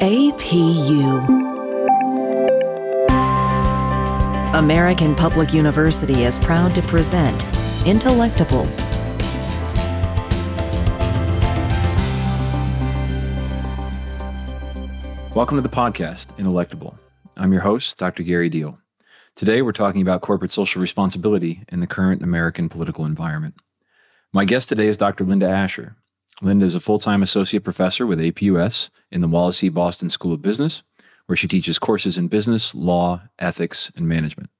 APU. American Public University is proud to present Intellectable. Welcome to the podcast, Intellectable. I'm your host, Dr. Gary Deal. Today, we're talking about corporate social responsibility in the current American political environment. My guest today is Dr. Linda Ashar. Linda is a full time associate professor with APUS in the Wallace E. Boston School of Business, where she teaches courses in business, law, ethics, and management.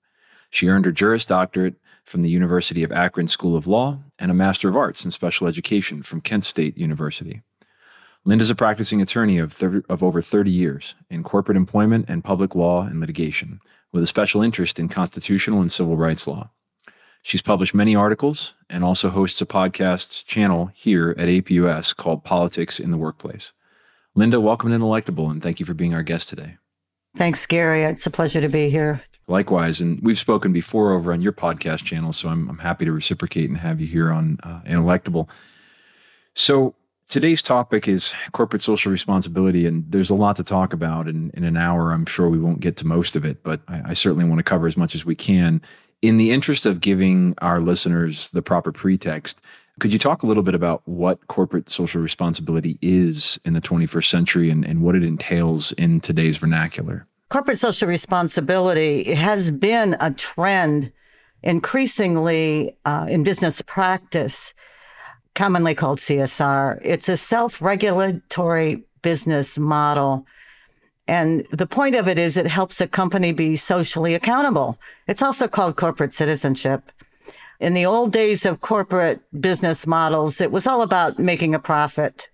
She earned her Juris Doctorate from the University of Akron School of Law and a Master of Arts in Special Education from Kent State University. Linda is a practicing attorney of, thir- of over 30 years in corporate employment and public law and litigation, with a special interest in constitutional and civil rights law. She's published many articles and also hosts a podcast channel here at APUS called Politics in the Workplace. Linda, welcome to Intellectable and thank you for being our guest today. Thanks, Gary. It's a pleasure to be here. Likewise, and we've spoken before over on your podcast channel, so I'm, I'm happy to reciprocate and have you here on uh, Intellectable. So, today's topic is corporate social responsibility, and there's a lot to talk about. And in an hour, I'm sure we won't get to most of it, but I, I certainly want to cover as much as we can in the interest of giving our listeners the proper pretext, could you talk a little bit about what corporate social responsibility is in the 21st century and, and what it entails in today's vernacular? Corporate social responsibility has been a trend increasingly uh, in business practice, commonly called CSR. It's a self regulatory business model and the point of it is it helps a company be socially accountable. It's also called corporate citizenship. In the old days of corporate business models, it was all about making a profit,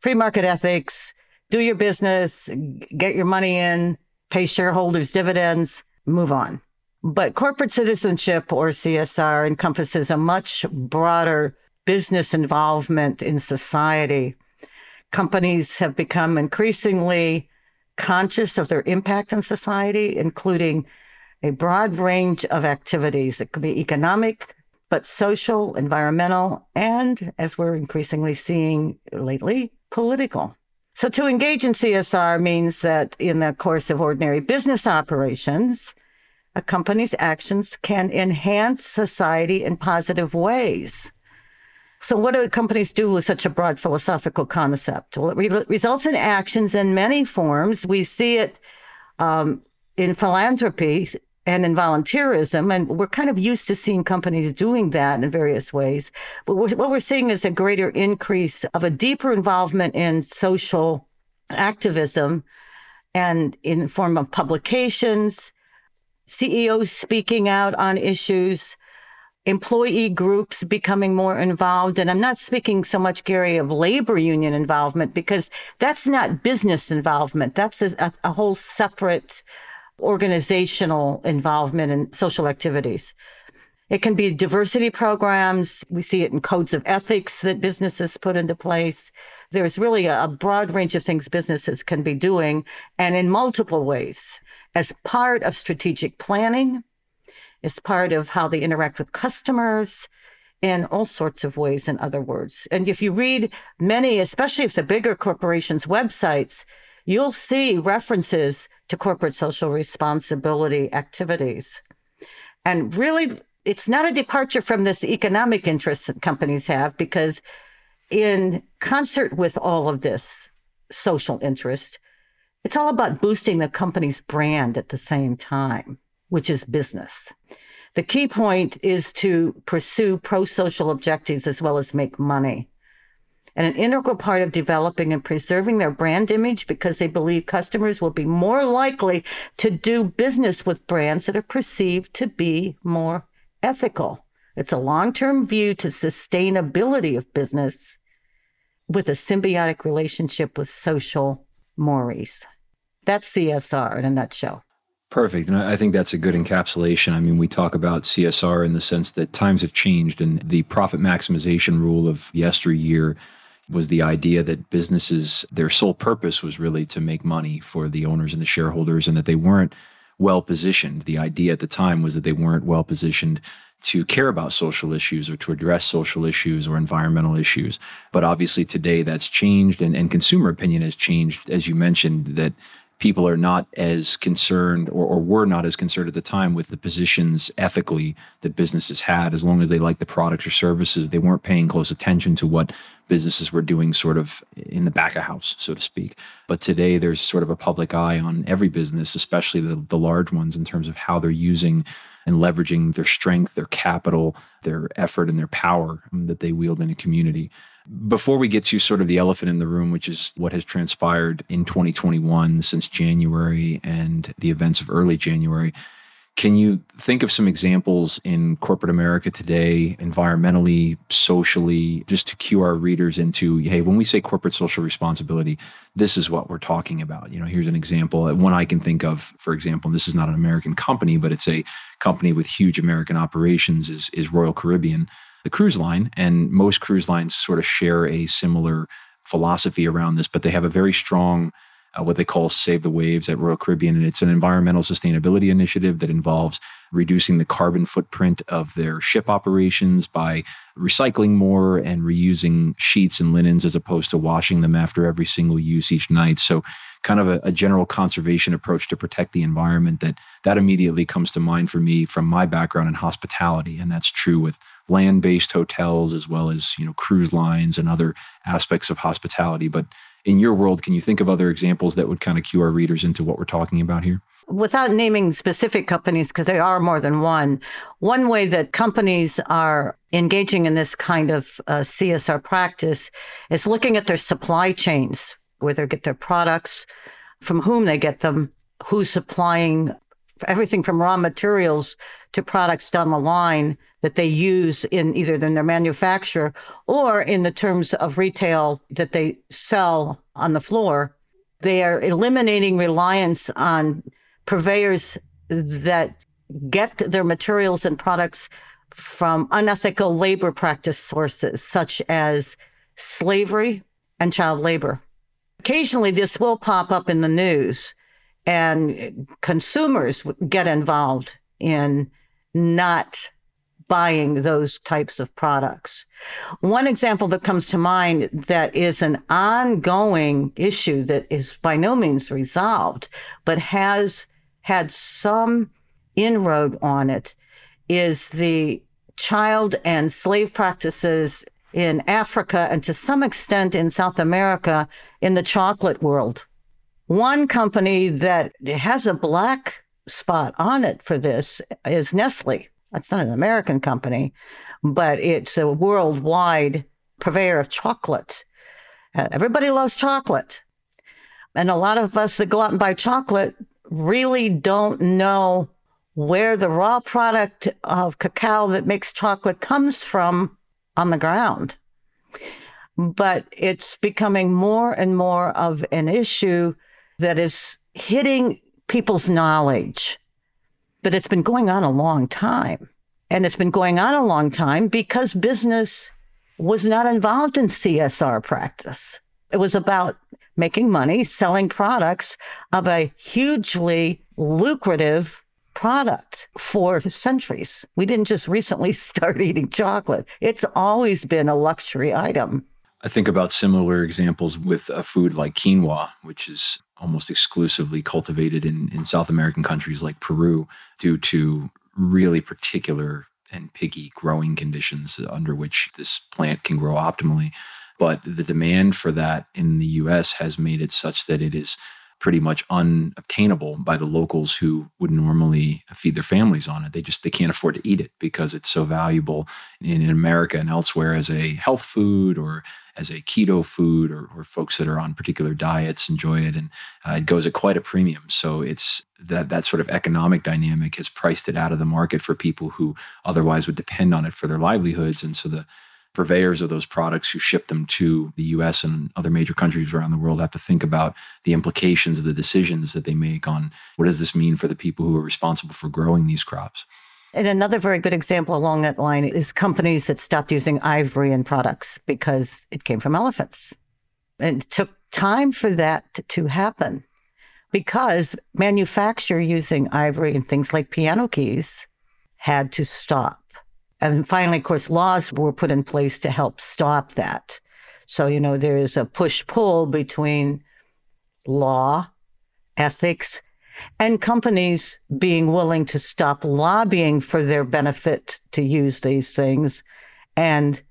free market ethics, do your business, get your money in, pay shareholders dividends, move on. But corporate citizenship or CSR encompasses a much broader business involvement in society. Companies have become increasingly conscious of their impact on society, including a broad range of activities. It could be economic, but social, environmental, and as we're increasingly seeing lately, political. So to engage in CSR means that in the course of ordinary business operations, a company's actions can enhance society in positive ways. So, what do companies do with such a broad philosophical concept? Well, it re- results in actions in many forms. We see it um, in philanthropy and in volunteerism, and we're kind of used to seeing companies doing that in various ways. But we're, what we're seeing is a greater increase of a deeper involvement in social activism and in form of publications, CEOs speaking out on issues employee groups becoming more involved. And I'm not speaking so much, Gary, of labor union involvement because that's not business involvement. That's a, a whole separate organizational involvement in social activities. It can be diversity programs. We see it in codes of ethics that businesses put into place. There's really a, a broad range of things businesses can be doing and in multiple ways as part of strategic planning, is part of how they interact with customers in all sorts of ways, in other words. And if you read many, especially if the bigger corporations' websites, you'll see references to corporate social responsibility activities. And really, it's not a departure from this economic interest that companies have because in concert with all of this social interest, it's all about boosting the company's brand at the same time which is business. The key point is to pursue pro social objectives as well as make money. And an integral part of developing and preserving their brand image because they believe customers will be more likely to do business with brands that are perceived to be more ethical. It's a long term view to sustainability of business with a symbiotic relationship with social mores. That's CSR in a nutshell. Perfect. And I think that's a good encapsulation. I mean, we talk about CSR in the sense that times have changed and the profit maximization rule of yesteryear was the idea that businesses, their sole purpose was really to make money for the owners and the shareholders and that they weren't well positioned. The idea at the time was that they weren't well positioned to care about social issues or to address social issues or environmental issues. But obviously today that's changed and, and consumer opinion has changed, as you mentioned, that people are not as concerned or, or were not as concerned at the time with the positions ethically that businesses had. As long as they liked the products or services they weren't paying close attention to what businesses were doing sort of in the back of house so to speak. But today there's sort of a public eye on every business especially the, the large ones in terms of how they're using and leveraging their strength their capital their effort and their power um, that they wield in a community. Before we get to sort of the elephant in the room, which is what has transpired in 2021 since January and the events of early January, can you think of some examples in corporate America today, environmentally, socially, just to cue our readers into, hey, when we say corporate social responsibility, this is what we're talking about. You know, here's an example. Uh, one I can think of, for example, this is not an American company, but it's a company with huge American operations, is, is Royal Caribbean the cruise line, and most cruise lines sort of share a similar philosophy around this, but they have a very strong uh, what they call Save the Waves at Royal Caribbean. And it's an environmental sustainability initiative that involves reducing the carbon footprint of their ship operations by recycling more and reusing sheets and linens as opposed to washing them after every single use each night. So kind of a, a general conservation approach to protect the environment that that immediately comes to mind for me from my background in hospitality. And that's true with land-based hotels as well as you know cruise lines and other aspects of hospitality but in your world can you think of other examples that would kind of cue our readers into what we're talking about here? Without naming specific companies because there are more than one one way that companies are engaging in this kind of uh, csr practice is looking at their supply chains where they get their products from whom they get them who's supplying everything from raw materials to products down the line that they use in either in their manufacture or in the terms of retail that they sell on the floor. They are eliminating reliance on purveyors that get their materials and products from unethical labor practice sources such as slavery and child labor. Occasionally, this will pop up in the news and consumers get involved in not buying those types of products. One example that comes to mind that is an ongoing issue that is by no means resolved, but has had some inroad on it is the child and slave practices in Africa and to some extent in South America in the chocolate world. One company that has a black spot on it for this is Nestle. That's not an American company, but it's a worldwide purveyor of chocolate. Uh, everybody loves chocolate. And a lot of us that go out and buy chocolate really don't know where the raw product of cacao that makes chocolate comes from on the ground. But it's becoming more and more of an issue that is hitting people's knowledge. But it's been going on a long time. And it's been going on a long time because business was not involved in CSR practice. It was about making money, selling products of a hugely lucrative product for centuries. We didn't just recently start eating chocolate. It's always been a luxury item. I think about similar examples with a food like quinoa, which is almost exclusively cultivated in, in South American countries like Peru due to really particular and piggy growing conditions under which this plant can grow optimally. But the demand for that in the US has made it such that it is pretty much unobtainable by the locals who would normally feed their families on it. They just they can't afford to eat it because it's so valuable in, in America and elsewhere as a health food or as a keto food or, or folks that are on particular diets enjoy it and uh, it goes at quite a premium. So it's that that sort of economic dynamic has priced it out of the market for people who otherwise would depend on it for their livelihoods. And so the purveyors of those products who ship them to the US and other major countries around the world have to think about the implications of the decisions that they make on what does this mean for the people who are responsible for growing these crops. And another very good example along that line is companies that stopped using ivory in products because it came from elephants. And it took time for that to happen. because manufacture using ivory and things like piano keys had to stop. And finally, of course, laws were put in place to help stop that. So, you know, there is a push pull between law, ethics, and companies being willing to stop lobbying for their benefit to use these things and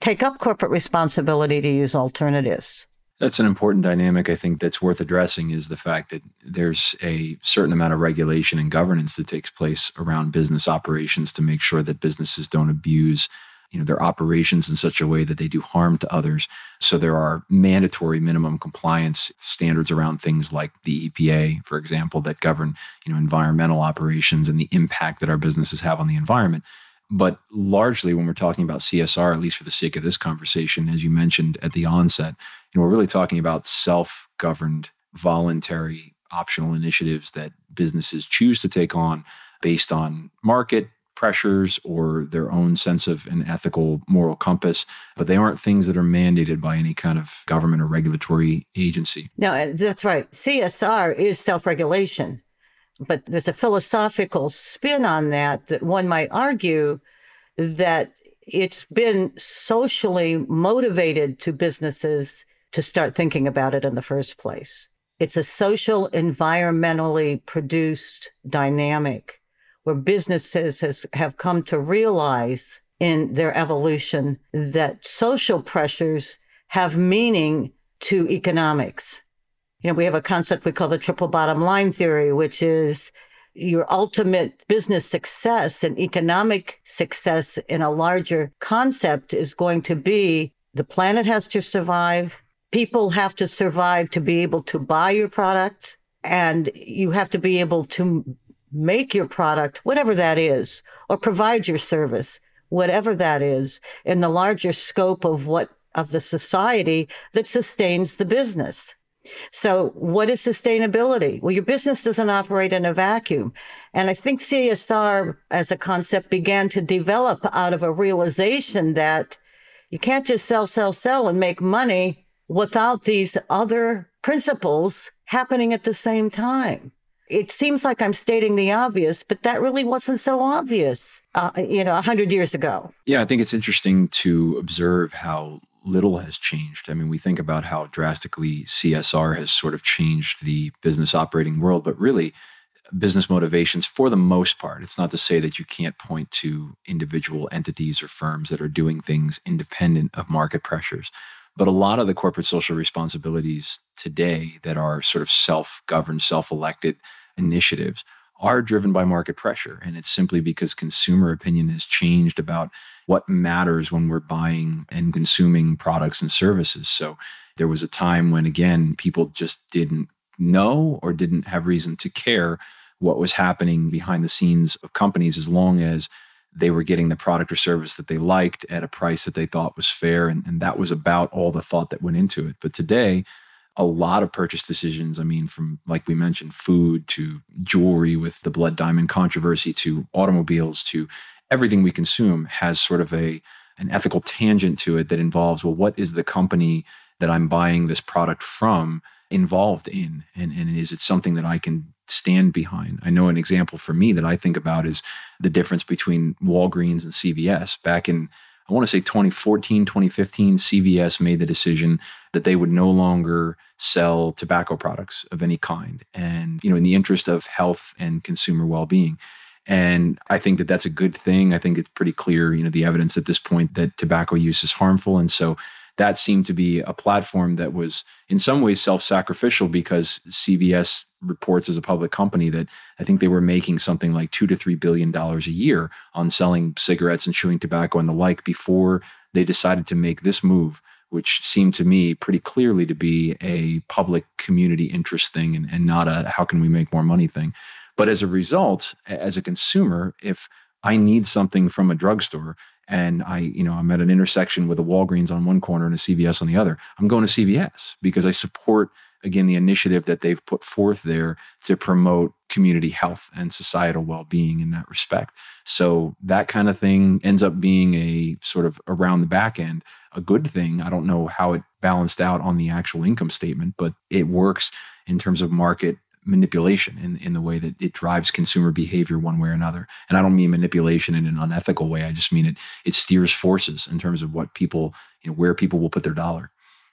take up corporate responsibility to use alternatives. That's an important dynamic I think that's worth addressing is the fact that there's a certain amount of regulation and governance that takes place around business operations to make sure that businesses don't abuse you know their operations in such a way that they do harm to others. So there are mandatory minimum compliance standards around things like the EPA for example that govern you know environmental operations and the impact that our businesses have on the environment. But largely when we're talking about CSR at least for the sake of this conversation as you mentioned at the onset know we're really talking about self-governed voluntary optional initiatives that businesses choose to take on based on market pressures or their own sense of an ethical moral compass, but they aren't things that are mandated by any kind of government or regulatory agency. No, uh, that's right. CSR is self regulation, but there's a philosophical spin on that that one might argue that it's been socially motivated to businesses to start thinking about it in the first place. It's a social, environmentally produced dynamic where businesses has, have come to realize in their evolution that social pressures have meaning to economics. You know, we have a concept we call the triple bottom line theory, which is your ultimate business success and economic success in a larger concept is going to be the planet has to survive. People have to survive to be able to buy your product and you have to be able to make your product, whatever that is, or provide your service, whatever that is, in the larger scope of what of the society that sustains the business. So, what is sustainability? Well, your business doesn't operate in a vacuum. And I think CSR as a concept began to develop out of a realization that you can't just sell, sell, sell and make money without these other principles happening at the same time it seems like I'm stating the obvious, but that really wasn't so obvious, uh, you know, 100 years ago. Yeah, I think it's interesting to observe how little has changed. I mean, we think about how drastically CSR has sort of changed the business operating world, but really, business motivations, for the most part, it's not to say that you can't point to individual entities or firms that are doing things independent of market pressures. But a lot of the corporate social responsibilities today that are sort of self governed, self elected, initiatives are driven by market pressure. And it's simply because consumer opinion has changed about what matters when we're buying and consuming products and services. So there was a time when, again, people just didn't know or didn't have reason to care what was happening behind the scenes of companies as long as they were getting the product or service that they liked at a price that they thought was fair. And, and that was about all the thought that went into it. But today, a lot of purchase decisions. I mean, from like we mentioned, food to jewelry with the blood diamond controversy to automobiles to everything we consume has sort of a an ethical tangent to it that involves well, what is the company that I'm buying this product from involved in? And, and is it something that I can stand behind? I know an example for me that I think about is the difference between Walgreens and CVS. Back in I want to say 2014, 2015, CVS made the decision that they would no longer sell tobacco products of any kind. And, you know, in the interest of health and consumer well being. And I think that that's a good thing. I think it's pretty clear, you know, the evidence at this point that tobacco use is harmful. And so that seemed to be a platform that was in some ways self-sacrificial because CVS reports as a public company that I think they were making something like two to three billion dollars a year on selling cigarettes and chewing tobacco and the like before they decided to make this move, which seemed to me pretty clearly to be a public community interest thing and, and not a how can we make more money thing. But as a result, as a consumer, if I need something from a drugstore and I, you know, I'm at an intersection with a Walgreens on one corner and a CVS on the other, I'm going to CVS because I support again the initiative that they've put forth there to promote community health and societal well-being in that respect. So that kind of thing ends up being a sort of around the back end a good thing. I don't know how it balanced out on the actual income statement, but it works in terms of market manipulation in, in the way that it drives consumer behavior one way or another. And I don't mean manipulation in an unethical way. I just mean it it steers forces in terms of what people, you know, where people will put their dollar.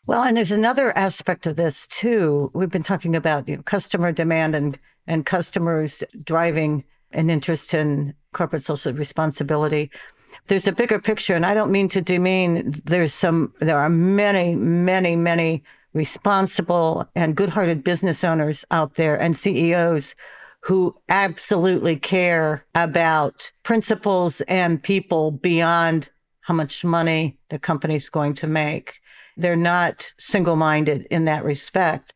Well, and there's another aspect of this too. We've been talking about you know, customer demand and and customers driving an interest in corporate social responsibility. There's a bigger picture, and I don't mean to demean. There's some. There are many, many, many responsible and good-hearted business owners out there and CEOs who absolutely care about principles and people beyond how much money the company's going to make. They're not single minded in that respect.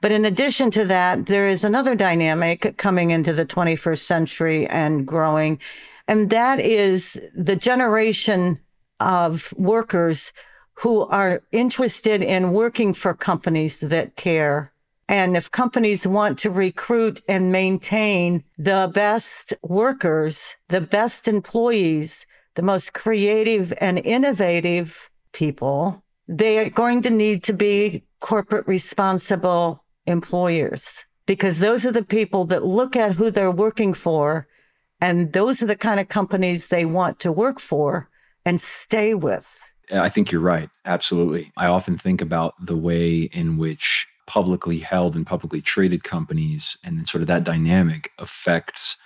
But in addition to that, there is another dynamic coming into the 21st century and growing, and that is the generation of workers who are interested in working for companies that care. And if companies want to recruit and maintain the best workers, the best employees, the most creative and innovative people, they are going to need to be corporate responsible employers because those are the people that look at who they're working for and those are the kind of companies they want to work for and stay with. I think you're right. Absolutely. I often think about the way in which publicly held and publicly traded companies and sort of that dynamic affects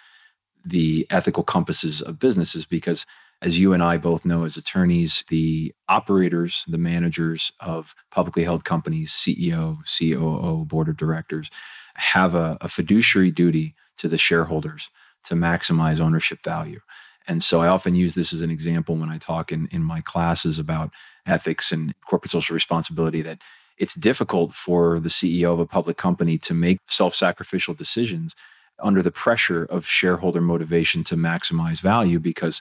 the ethical compasses of businesses because as you and I both know as attorneys, the operators, the managers of publicly held companies, CEO, COO, board of directors, have a, a fiduciary duty to the shareholders to maximize ownership value. And so I often use this as an example when I talk in, in my classes about ethics and corporate social responsibility that it's difficult for the CEO of a public company to make self sacrificial decisions under the pressure of shareholder motivation to maximize value because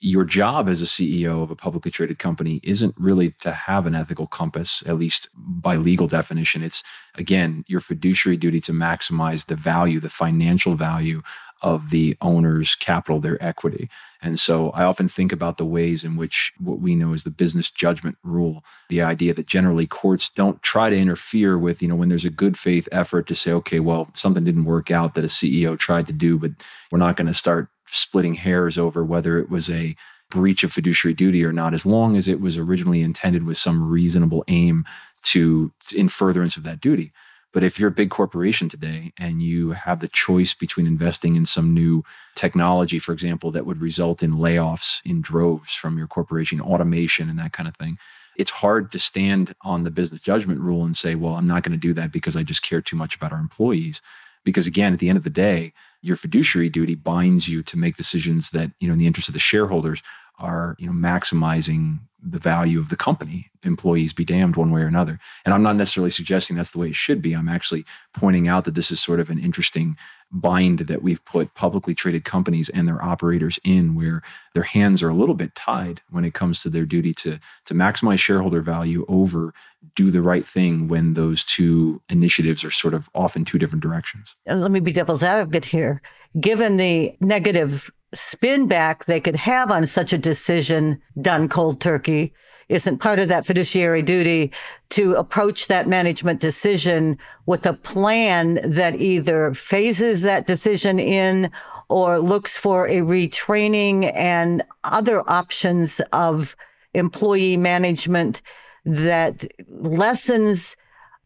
your job as a CEO of a publicly traded company isn't really to have an ethical compass, at least by legal definition. It's, again, your fiduciary duty to maximize the value, the financial value of the owner's capital, their equity. And so I often think about the ways in which what we know is the business judgment rule, the idea that generally courts don't try to interfere with, you know, when there's a good faith effort to say, okay, well, something didn't work out that a CEO tried to do, but we're not going to start splitting hairs over whether it was a breach of fiduciary duty or not, as long as it was originally intended with some reasonable aim to in furtherance of that duty. But if you're a big corporation today and you have the choice between investing in some new technology, for example, that would result in layoffs in droves from your corporation, automation and that kind of thing, it's hard to stand on the business judgment rule and say, well, I'm not going to do that because I just care too much about our employees. Because again, at the end of the day, your fiduciary duty binds you to make decisions that you know in the interest of the shareholders are you know maximizing the value of the company employees be damned one way or another. And i'm not necessarily suggesting that's the way it should be. I'm actually pointing out that this is sort of an interesting bind that we've put publicly traded companies and their operators in where their hands are a little bit tied when it comes to their duty to to maximize shareholder value over do the right thing when those two initiatives are sort of off in two different directions. And let me be devil's advocate here. Given the negative spin back they could have on such a decision done cold turkey isn't part of that fiduciary duty to approach that management decision with a plan that either phases that decision in or looks for a retraining and other options of employee management that lessens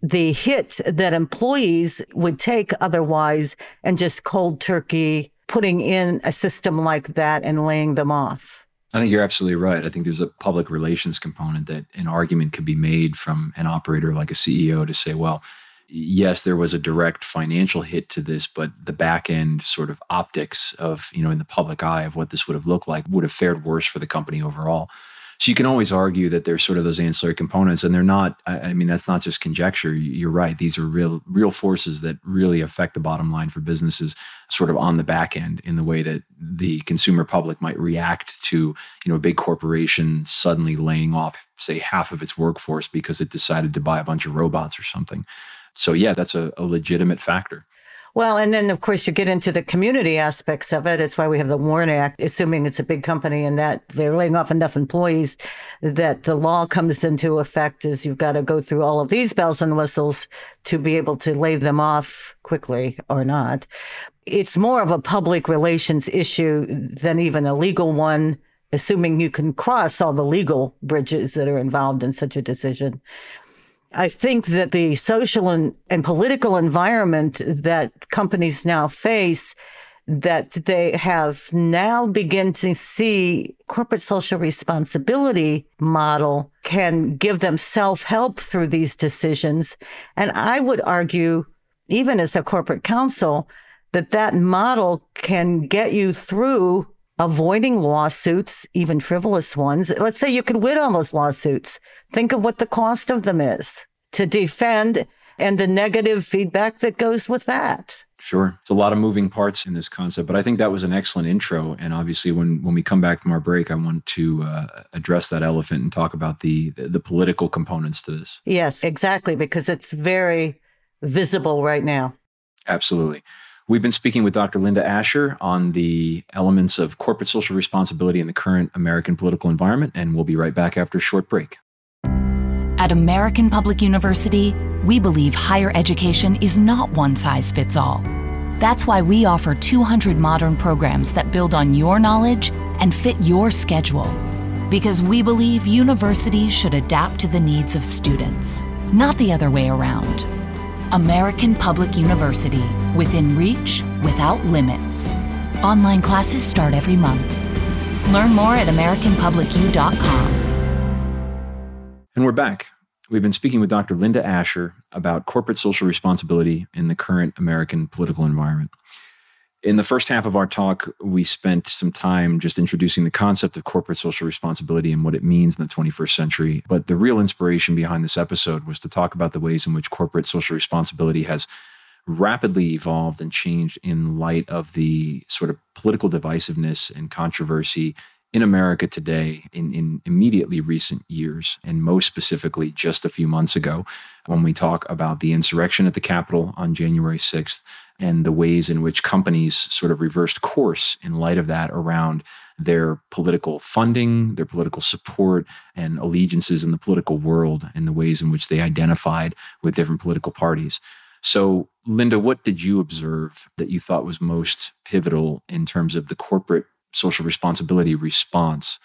the hit that employees would take otherwise and just cold turkey putting in a system like that and laying them off. I think you're absolutely right. I think there's a public relations component that an argument could be made from an operator like a CEO to say, well, yes, there was a direct financial hit to this, but the back end sort of optics of, you know, in the public eye of what this would have looked like would have fared worse for the company overall. So you can always argue that there's sort of those ancillary components, and they're not. I, I mean, that's not just conjecture. You're right; these are real, real forces that really affect the bottom line for businesses, sort of on the back end, in the way that the consumer public might react to, you know, a big corporation suddenly laying off, say, half of its workforce because it decided to buy a bunch of robots or something. So yeah, that's a, a legitimate factor. Well, and then of course you get into the community aspects of it. It's why we have the WARN Act, assuming it's a big company and that they're laying off enough employees that the law comes into effect is you've got to go through all of these bells and whistles to be able to lay them off quickly or not. It's more of a public relations issue than even a legal one assuming you can cross all the legal bridges that are involved in such a decision. I think that the social and, and political environment that companies now face that they have now begin to see corporate social responsibility model can give them self-help through these decisions. And I would argue, even as a corporate counsel, that that model can get you through avoiding lawsuits, even frivolous ones. Let's say you could win all those lawsuits. Think of what the cost of them is to defend and the negative feedback that goes with that. Sure. It's a lot of moving parts in this concept, but I think that was an excellent intro. And obviously, when, when we come back from our break, I want to uh, address that elephant and talk about the, the, the political components to this. Yes, exactly, because it's very visible right now. Absolutely. We've been speaking with Dr. Linda Ashar on the elements of corporate social responsibility in the current American political environment, and we'll be right back after a short break. At American Public University, we believe higher education is not one size fits all. That's why we offer 200 modern programs that build on your knowledge and fit your schedule. Because we believe universities should adapt to the needs of students, not the other way around. American Public University, within reach, without limits. Online classes start every month. Learn more at AmericanPublicU.com. And we're back. We've been speaking with Dr. Linda Ashar about corporate social responsibility in the current American political environment. In the first half of our talk, we spent some time just introducing the concept of corporate social responsibility and what it means in the 21st century. But the real inspiration behind this episode was to talk about the ways in which corporate social responsibility has rapidly evolved and changed in light of the sort of political divisiveness and controversy in America today in, in immediately recent years, and most specifically just a few months ago, when we talk about the insurrection at the Capitol on January 6th and the ways in which companies sort of reversed course in light of that around their political funding, their political support, and allegiances in the political world, and the ways in which they identified with different political parties. So, Linda, what did you observe that you thought was most pivotal in terms of the corporate social responsibility response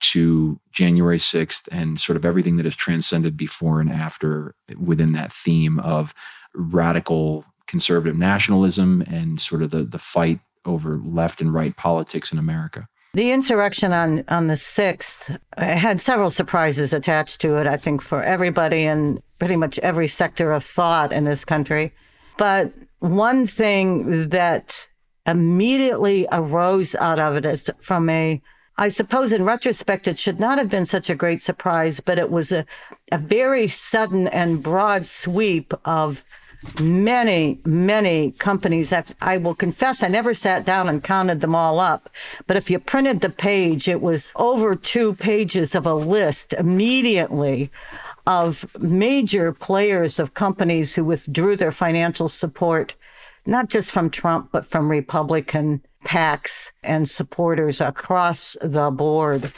to January 6th and sort of everything that has transcended before and after within that theme of radical conservative nationalism and sort of the, the fight over left and right politics in America. The insurrection on, on the 6th had several surprises attached to it, I think, for everybody in pretty much every sector of thought in this country. But one thing that immediately arose out of it as from a I suppose in retrospect, it should not have been such a great surprise, but it was a, a very sudden and broad sweep of many, many companies. I've, I will confess, I never sat down and counted them all up. But if you printed the page, it was over two pages of a list immediately of major players of companies who withdrew their financial support not just from Trump, but from Republican PACs and supporters across the board,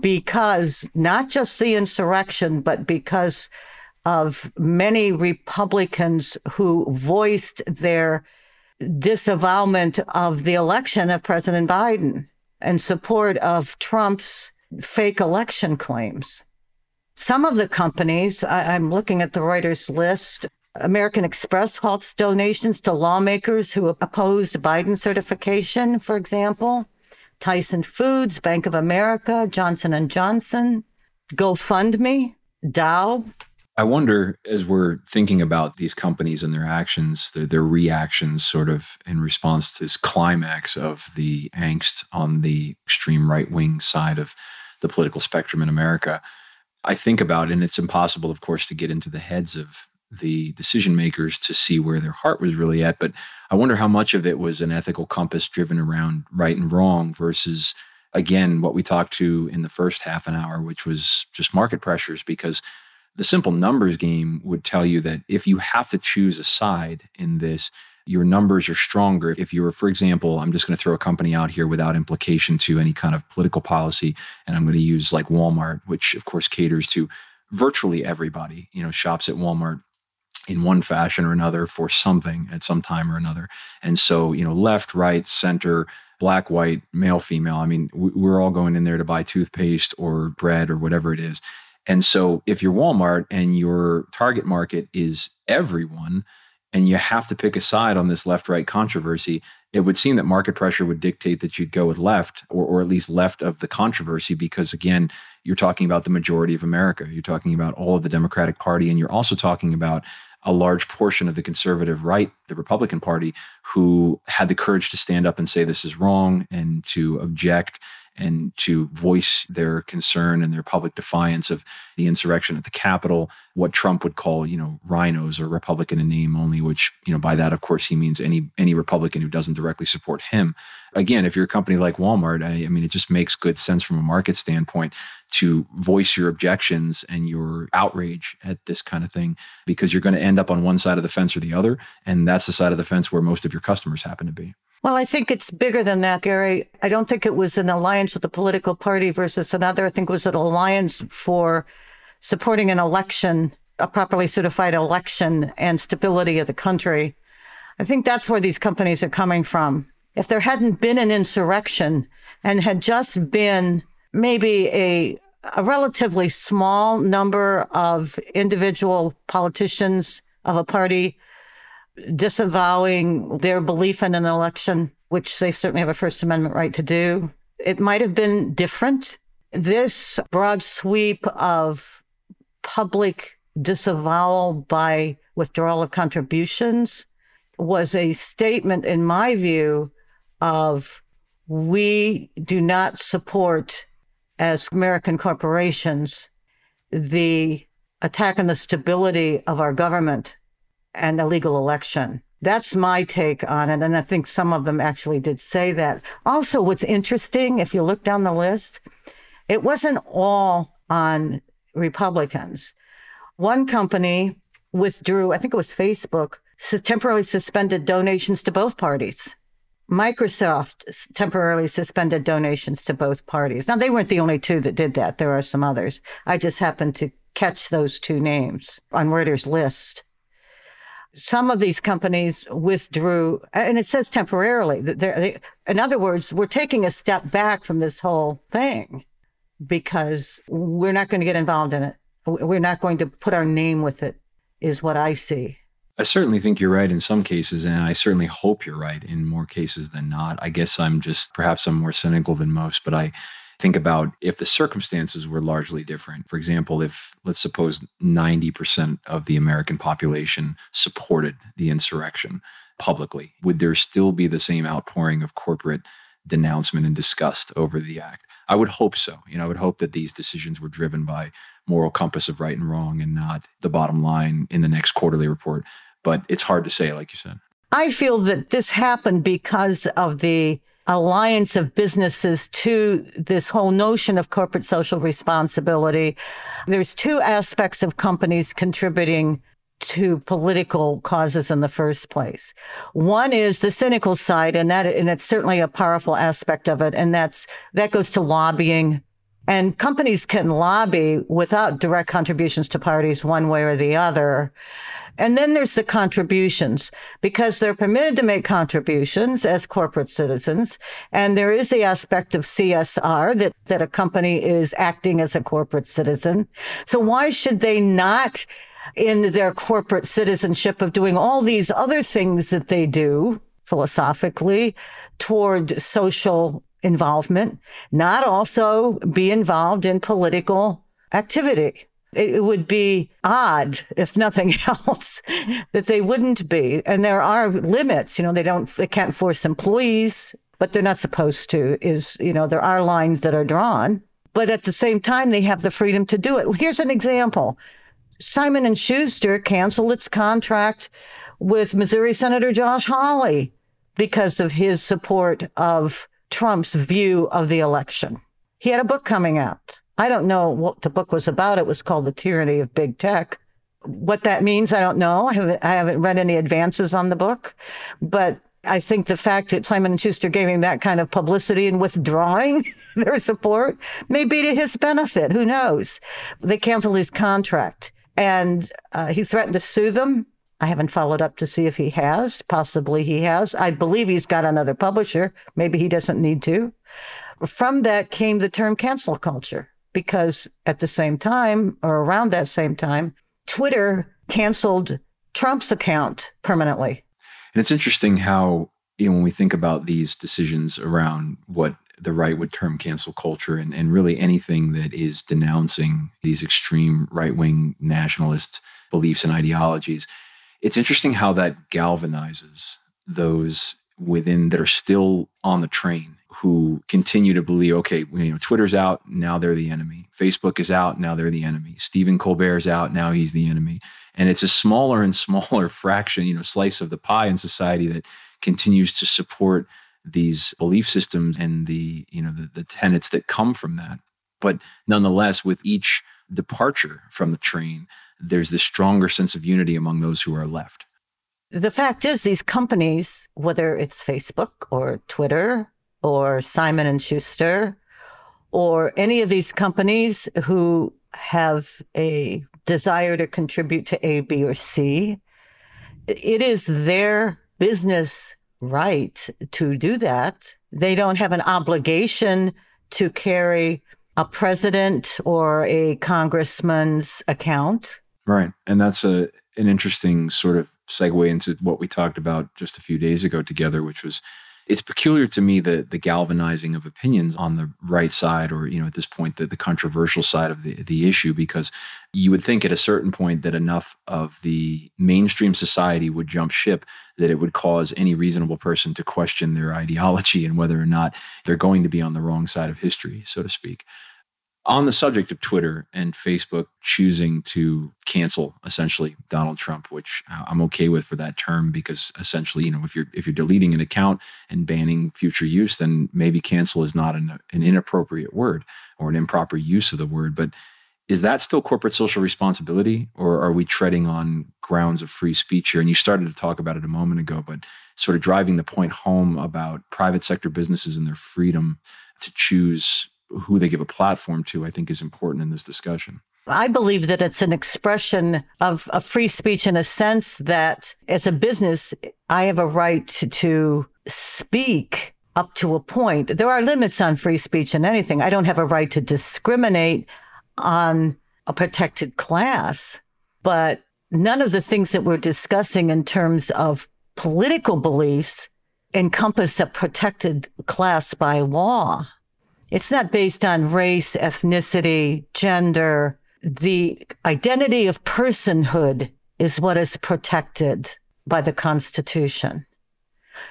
because not just the insurrection, but because of many Republicans who voiced their disavowment of the election of President Biden and support of Trump's fake election claims. Some of the companies, I, am looking at the Reuters list, American Express halts donations to lawmakers who opposed Biden certification, for example. Tyson Foods, Bank of America, Johnson Johnson, GoFundMe, Dow. I wonder, as we're thinking about these companies and their actions, their, their reactions, sort of in response to this climax of the angst on the extreme right wing side of the political spectrum in America. I think about, and it's impossible, of course, to get into the heads of the decision makers to see where their heart was really at. But I wonder how much of it was an ethical compass driven around right and wrong versus, again, what we talked to in the first half an hour, which was just market pressures. Because the simple numbers game would tell you that if you have to choose a side in this, your numbers are stronger. If you were, for example, I'm just going to throw a company out here without implication to any kind of political policy, and I'm going to use like Walmart, which of course caters to virtually everybody, you know, shops at Walmart in one fashion or another for something at some time or another. And so, you know, left, right, center, black, white, male, female. I mean, we're all going in there to buy toothpaste or bread or whatever it is. And so, if you're Walmart and your target market is everyone, and you have to pick a side on this left right controversy, it would seem that market pressure would dictate that you'd go with left or, or at least left of the controversy because, again, you're talking about the majority of America. You're talking about all of the Democratic Party, and you're also talking about a large portion of the conservative right, the Republican Party, who had the courage to stand up and say this is wrong and to object and to voice their concern and their public defiance of the insurrection at the Capitol, what Trump would call, you know, RINOs or Republican in name only, which, you know, by that, of course, he means any any Republican who doesn't directly support him. Again, if you're a company like Walmart, I, I mean, it just makes good sense from a market standpoint to voice your objections and your outrage at this kind of thing because you're going to end up on one side of the fence or the other. And that's the side of the fence where most of your customers happen to be. Well, I think it's bigger than that, Gary. I don't think it was an alliance with a political party versus another. I think it was an alliance for supporting an election, a properly certified election and stability of the country. I think that's where these companies are coming from. If there hadn't been an insurrection and had just been maybe a, a relatively small number of individual politicians of a party disavowing their belief in an election, which they certainly have a First Amendment right to do. It might have been different. This broad sweep of public disavowal by withdrawal of contributions was a statement, in my view, of we do not support, as American corporations, the attack on the stability of our government and illegal election. That's my take on it. And I think some of them actually did say that. Also, what's interesting, if you look down the list, it wasn't all on Republicans. One company withdrew, I think it was Facebook, temporarily suspended donations to both parties. Microsoft temporarily suspended donations to both parties. Now, they weren't the only two that did that. There are some others. I just happened to catch those two names on Reuters' list some of these companies withdrew, and it says temporarily. That they, in other words, we're taking a step back from this whole thing because we're not going to get involved in it. We're not going to put our name with it, is what I see. I certainly think you're right in some cases, and I certainly hope you're right in more cases than not. I guess I'm just perhaps I'm more cynical than most, but I think about if the circumstances were largely different. For example, if let's suppose 90% of the American population supported the insurrection publicly, would there still be the same outpouring of corporate denouncement and disgust over the act? I would hope so. You know, I would hope that these decisions were driven by moral compass of right and wrong and not the bottom line in the next quarterly report. But it's hard to say, like you said. I feel that this happened because of the alliance of businesses to this whole notion of corporate social responsibility. There's two aspects of companies contributing to political causes in the first place. One is the cynical side, and that and it's certainly a powerful aspect of it, and that's that goes to lobbying. And companies can lobby without direct contributions to parties one way or the other. And then there's the contributions because they're permitted to make contributions as corporate citizens. And there is the aspect of CSR that, that a company is acting as a corporate citizen. So why should they not in their corporate citizenship of doing all these other things that they do philosophically toward social involvement, not also be involved in political activity? it would be odd, if nothing else, that they wouldn't be. And there are limits. You know, they don't, they can't force employees, but they're not supposed to. Is you know, there are lines that are drawn, but at the same time, they have the freedom to do it. Here's an example: Simon and Schuster canceled its contract with Missouri Senator Josh Hawley because of his support of Trump's view of the election. He had a book coming out I don't know what the book was about. It was called The Tyranny of Big Tech. What that means, I don't know. I haven't, I haven't read any advances on the book, but I think the fact that Simon Schuster gave him that kind of publicity and withdrawing their support may be to his benefit. Who knows? They canceled his contract, and uh, he threatened to sue them. I haven't followed up to see if he has. Possibly he has. I believe he's got another publisher. Maybe he doesn't need to. From that came the term cancel culture because at the same time or around that same time, Twitter canceled Trump's account permanently. And it's interesting how, you know, when we think about these decisions around what the right would term cancel culture and, and really anything that is denouncing these extreme right wing nationalist beliefs and ideologies, it's interesting how that galvanizes those within that are still on the train who continue to believe, okay, you know, Twitter's out, now they're the enemy. Facebook is out, now they're the enemy. Stephen Colbert's out, now he's the enemy. And it's a smaller and smaller fraction, you know, slice of the pie in society that continues to support these belief systems and the, you know, the, the tenets that come from that. But nonetheless, with each departure from the train, there's this stronger sense of unity among those who are left. The fact is, these companies, whether it's Facebook or Twitter or Simon and Schuster or any of these companies who have a desire to contribute to A, B, or C, it is their business right to do that. They don't have an obligation to carry a president or a congressman's account. Right. And that's a an interesting sort of segue into what we talked about just a few days ago together, which was it's peculiar to me that the galvanizing of opinions on the right side or you know at this point the, the controversial side of the, the issue because you would think at a certain point that enough of the mainstream society would jump ship that it would cause any reasonable person to question their ideology and whether or not they're going to be on the wrong side of history so to speak on the subject of Twitter and Facebook choosing to cancel essentially Donald Trump, which I'm okay with for that term because essentially, you know, if you're if you're deleting an account and banning future use, then maybe cancel is not an, an inappropriate word or an improper use of the word. But is that still corporate social responsibility, or are we treading on grounds of free speech here? And you started to talk about it a moment ago, but sort of driving the point home about private sector businesses and their freedom to choose who they give a platform to, I think is important in this discussion. I believe that it's an expression of, of free speech in a sense that as a business, I have a right to, to speak up to a point. There are limits on free speech and anything. I don't have a right to discriminate on a protected class, but none of the things that we're discussing in terms of political beliefs encompass a protected class by law. It's not based on race, ethnicity, gender. The identity of personhood is what is protected by the Constitution.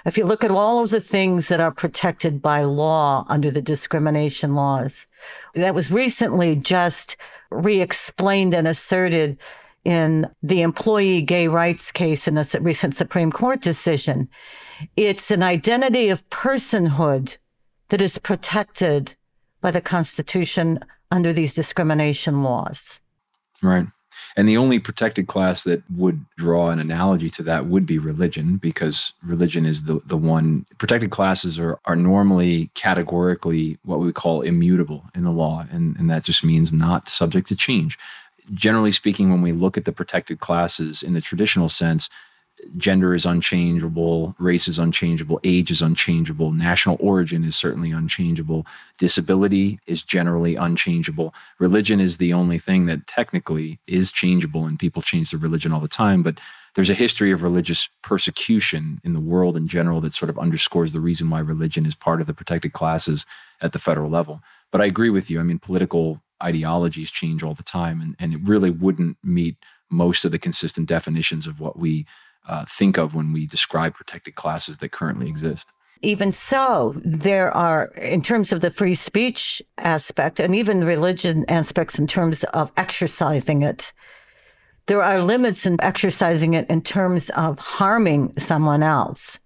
If you look at all of the things that are protected by law under the discrimination laws, that was recently just re explained and asserted in the employee gay rights case in the recent Supreme Court decision. It's an identity of personhood that is protected by the Constitution under these discrimination laws. Right. And the only protected class that would draw an analogy to that would be religion, because religion is the, the one protected classes are, are normally categorically what we call immutable in the law. And, and that just means not subject to change. Generally speaking, when we look at the protected classes in the traditional sense, gender is unchangeable, race is unchangeable, age is unchangeable, national origin is certainly unchangeable, disability is generally unchangeable. Religion is the only thing that technically is changeable, and people change their religion all the time. But there's a history of religious persecution in the world in general that sort of underscores the reason why religion is part of the protected classes at the federal level. But I agree with you. I mean, political ideologies change all the time, and, and it really wouldn't meet most of the consistent definitions of what we uh, think of when we describe protected classes that currently exist. Even so, there are, in terms of the free speech aspect and even religion aspects in terms of exercising it, there are limits in exercising it in terms of harming someone else.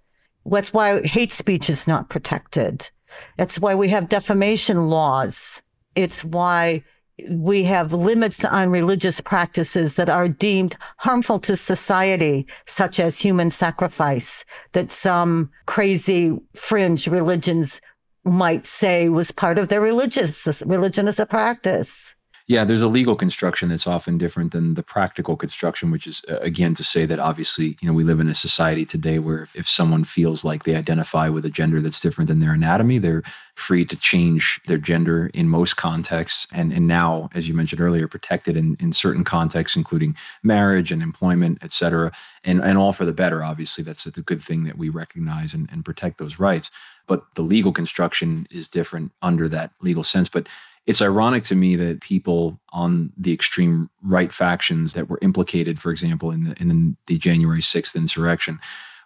That's why hate speech is not protected. It's why we have defamation laws. It's why we have limits on religious practices that are deemed harmful to society, such as human sacrifice, that some crazy fringe religions might say was part of their religious religion as a practice. Yeah, there's a legal construction that's often different than the practical construction, which is uh, again to say that obviously, you know, we live in a society today where if, if someone feels like they identify with a gender that's different than their anatomy, they're free to change their gender in most contexts. And and now, as you mentioned earlier, protected in, in certain contexts, including marriage and employment, et cetera. And and all for the better, obviously. That's a good thing that we recognize and, and protect those rights. But the legal construction is different under that legal sense. But it's ironic to me that people on the extreme right factions that were implicated, for example, in the in the January 6th insurrection,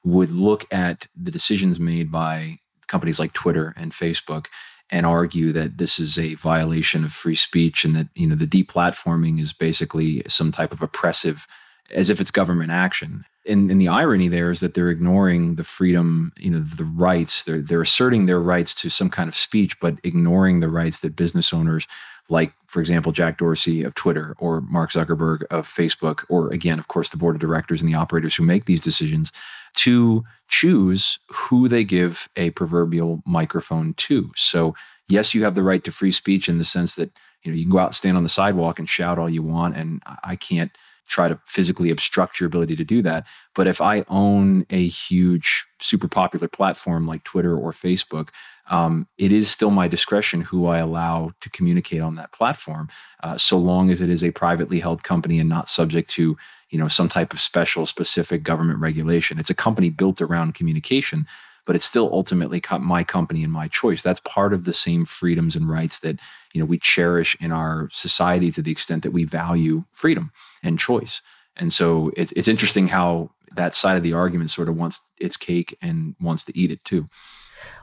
would look at the decisions made by companies like Twitter and Facebook and argue that this is a violation of free speech and that you know the deplatforming is basically some type of oppressive as if it's government action and, and the irony there is that they're ignoring the freedom, you know, the rights. They're they're asserting their rights to some kind of speech, but ignoring the rights that business owners, like for example Jack Dorsey of Twitter or Mark Zuckerberg of Facebook, or again, of course, the board of directors and the operators who make these decisions, to choose who they give a proverbial microphone to. So yes, you have the right to free speech in the sense that you know you can go out and stand on the sidewalk and shout all you want, and I can't try to physically obstruct your ability to do that. But if I own a huge, super popular platform like Twitter or Facebook, um, it is still my discretion who I allow to communicate on that platform, uh, so long as it is a privately held company and not subject to you know some type of special, specific government regulation. It's a company built around communication but it's still ultimately my company and my choice. That's part of the same freedoms and rights that you know we cherish in our society to the extent that we value freedom and choice. And so it's it's interesting how that side of the argument sort of wants its cake and wants to eat it too.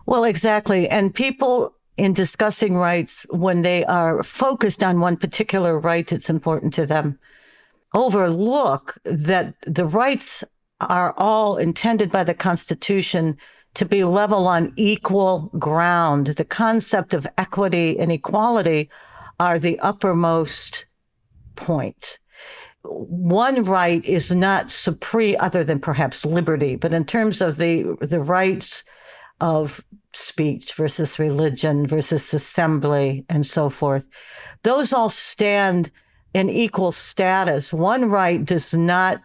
Well, exactly. And people in discussing rights, when they are focused on one particular right that's important to them, overlook that the rights are all intended by the Constitution to be level on equal ground. The concept of equity and equality are the uppermost point. One right is not supreme other than perhaps liberty, but in terms of the the rights of speech versus religion versus assembly and so forth, those all stand in equal status. One right does not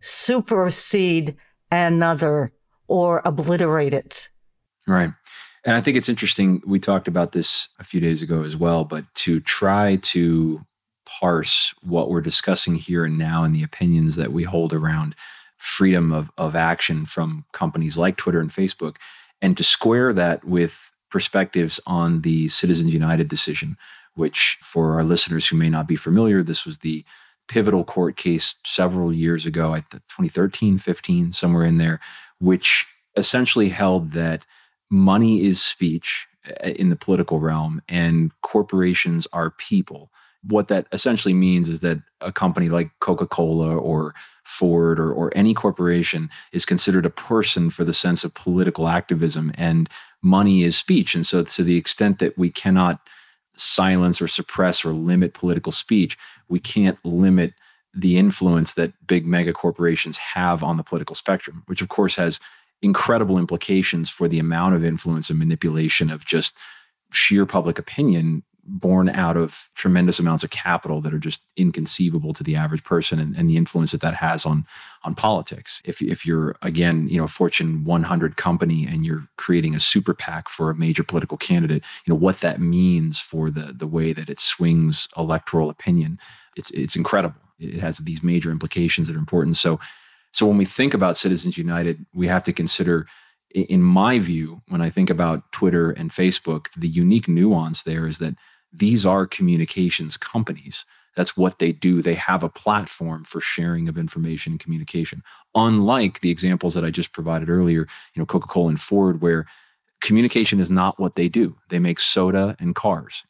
supersede another or obliterate it. Right. And I think it's interesting. We talked about this a few days ago as well, but to try to parse what we're discussing here and now and the opinions that we hold around freedom of, of action from companies like Twitter and Facebook, and to square that with perspectives on the Citizens United decision, which for our listeners who may not be familiar, this was the pivotal court case several years ago, I 2013, 15, somewhere in there, which essentially held that money is speech eh, in the political realm and corporations are people. What that essentially means is that a company like Coca Cola or Ford or, or any corporation is considered a person for the sense of political activism, and money is speech. And so, to the extent that we cannot silence or suppress or limit political speech, we can't limit the influence that big mega corporations have on the political spectrum, which of course has incredible implications for the amount of influence and manipulation of just sheer public opinion born out of tremendous amounts of capital that are just inconceivable to the average person and, and, the influence that that has on on politics. If, if you're again you know a fortune 100 company and you're creating a super pac for a major political candidate you know what that means for the the way that it swings electoral opinion it's it's incredible it has these major implications that are important. So, so when we think about Citizens United, we have to consider, in my view, when I think about Twitter and Facebook, the unique nuance there is that these are communications companies. That's what they do. They have a platform for sharing of information and communication. Unlike the examples that I just provided earlier, you know, Coca-Cola and Ford, where communication is not what they do. They make soda and cars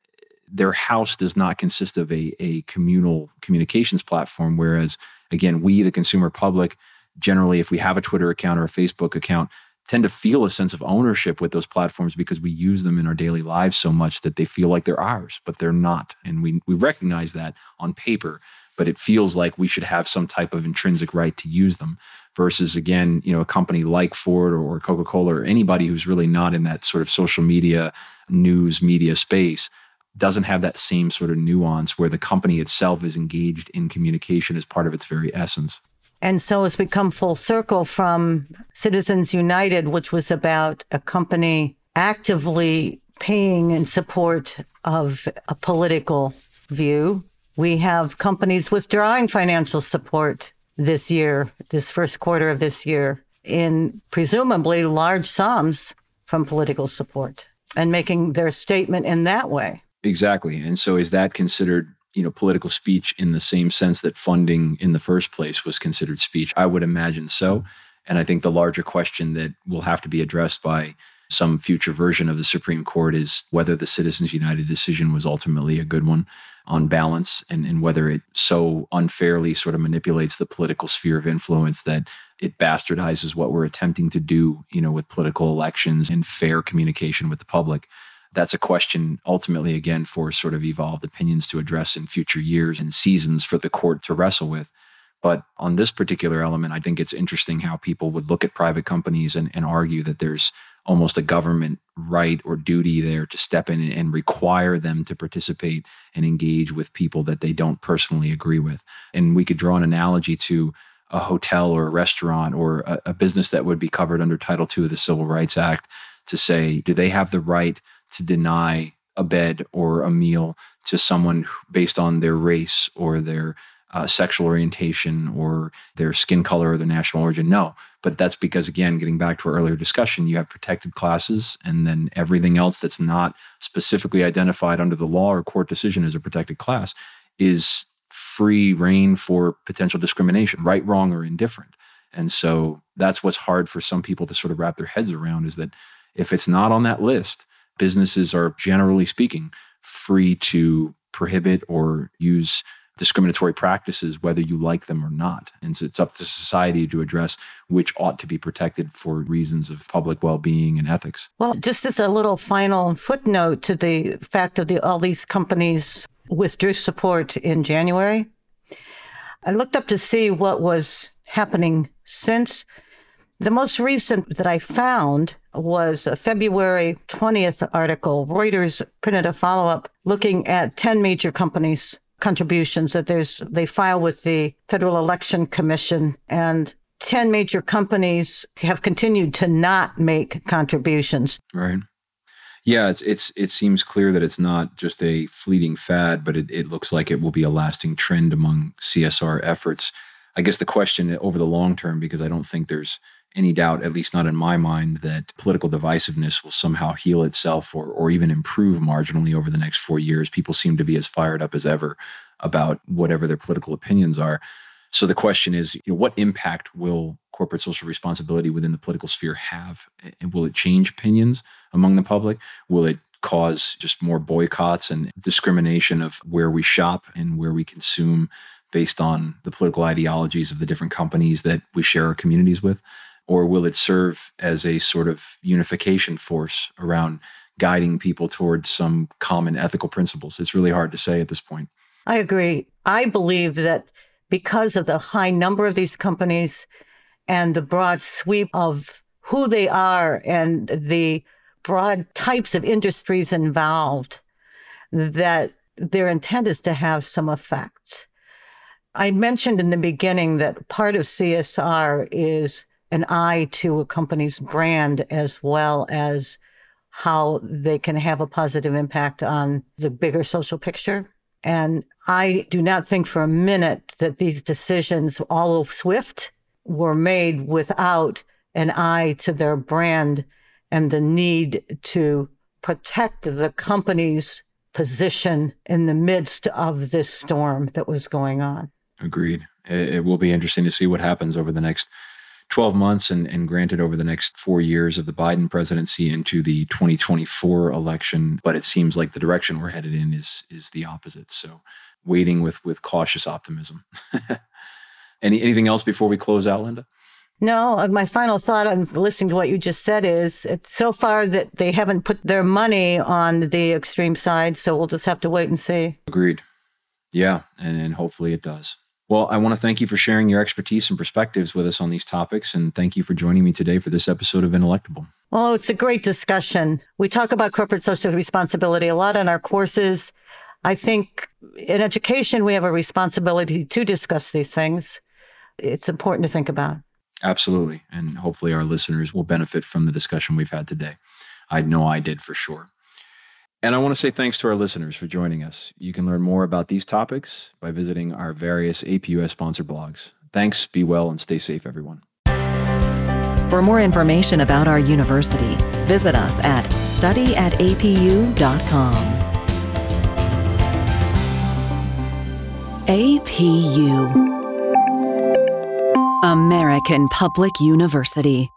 their house does not consist of a, a communal communications platform. Whereas, again, we, the consumer public, generally, if we have a Twitter account or a Facebook account, tend to feel a sense of ownership with those platforms because we use them in our daily lives so much that they feel like they're ours, but they're not. And we, we recognize that on paper, but it feels like we should have some type of intrinsic right to use them versus again, you know, a company like Ford or Coca-Cola or anybody who's really not in that sort of social media news media space doesn't have that same sort of nuance where the company itself is engaged in communication as part of its very essence. And so it's become full circle from Citizens United, which was about a company actively paying in support of a political view. We have companies withdrawing financial support this year, this first quarter of this year, in presumably large sums from political support and making their statement in that way. Exactly. And so is that considered you know political speech in the same sense that funding in the first place was considered speech i would imagine so and i think the larger question that will have to be addressed by some future version of the supreme court is whether the citizens united decision was ultimately a good one on balance and, and whether it so unfairly sort of manipulates the political sphere of influence that it bastardizes what we're attempting to do you know with political elections and fair communication with the public that's a question ultimately again for sort of evolved opinions to address in future years and seasons for the court to wrestle with. But on this particular element i think it's interesting how people would look at private companies and, and argue that there's almost a government right or duty there to step in and require them to participate and engage with people that they don't personally agree with. And we could draw an analogy to a hotel or a restaurant or a, a business that would be covered under title ii of the civil rights act to say do they have the right to deny a bed or a meal to someone based on their race or their uh, sexual orientation or their skin color or their national origin. No, but that's because, again, getting back to our earlier discussion, you have protected classes, and then everything else that's not specifically identified under the law or court decision as a protected class is free reign for potential discrimination, right, wrong, or indifferent. And so that's what's hard for some people to sort of wrap their heads around is that if it's not on that list, businesses are generally speaking free to prohibit or use discriminatory practices, whether you like them or not. And so it's up to society to address which ought to be protected for reasons of public well being and ethics. Well, just as a little final footnote to the fact of the, all these companies withdrew support in January, I looked up to see what was happening since. The most recent that I found was a February 20th article. Reuters printed a follow up looking at 10 major companies' contributions that there's they file with the Federal Election Commission and 10 major companies have continued to not make contributions. Right. Yeah, it's it's it seems clear that it's not just a fleeting fad, but it, it looks like it will be a lasting trend among CSR efforts. I guess the question over the long term, because I don't think there's any doubt, at least not in my mind, that political divisiveness will somehow heal itself or, or even improve marginally over the next four years. People seem to be as fired up as ever about whatever their political opinions are. So the question is, you know, what impact will corporate social responsibility within the political sphere have? And will it change opinions among the public? Will it cause just more boycotts and discrimination of where we shop and where we consume based on the political ideologies of the different companies that we share our communities with? Or will it serve as a sort of unification force around guiding people towards some common ethical principles? It's really hard to say at this point. I agree. I believe that because of the high number of these companies and the broad sweep of who they are and the broad types of industries involved, that their intent is to have some effect. I mentioned in the beginning that part of CSR is an eye to a company's brand as well as how they can have a positive impact on the bigger social picture. And I do not think for a minute that these decisions, all of Swift, were made without an eye to their brand and the need to protect the company's position in the midst of this storm that was going on. Agreed. It will be interesting to see what happens over the next 12 months and, and granted over the next four years of the Biden presidency into the 2024 election. But it seems like the direction we're headed in is is the opposite. So waiting with with cautious optimism. Any anything else before we close out, Linda? No, uh, my final thought on listening to what you just said is it's so far that they haven't put their money on the extreme side, so we'll just have to wait and see. Agreed. Yeah, and, and hopefully it does. Well, I want to thank you for sharing your expertise and perspectives with us on these topics, and thank you for joining me today for this episode of Intellectible. Well, it's a great discussion. We talk about corporate social responsibility a lot in our courses. I think in education, we have a responsibility to discuss these things. It's important to think about. Absolutely. And hopefully our listeners will benefit from the discussion we've had today. I know I did for sure. And I want to say thanks to our listeners for joining us. You can learn more about these topics by visiting our various APUS sponsor blogs. Thanks, be well, and stay safe, everyone. For more information about our university, visit us at studyatapu.com. APU American Public University.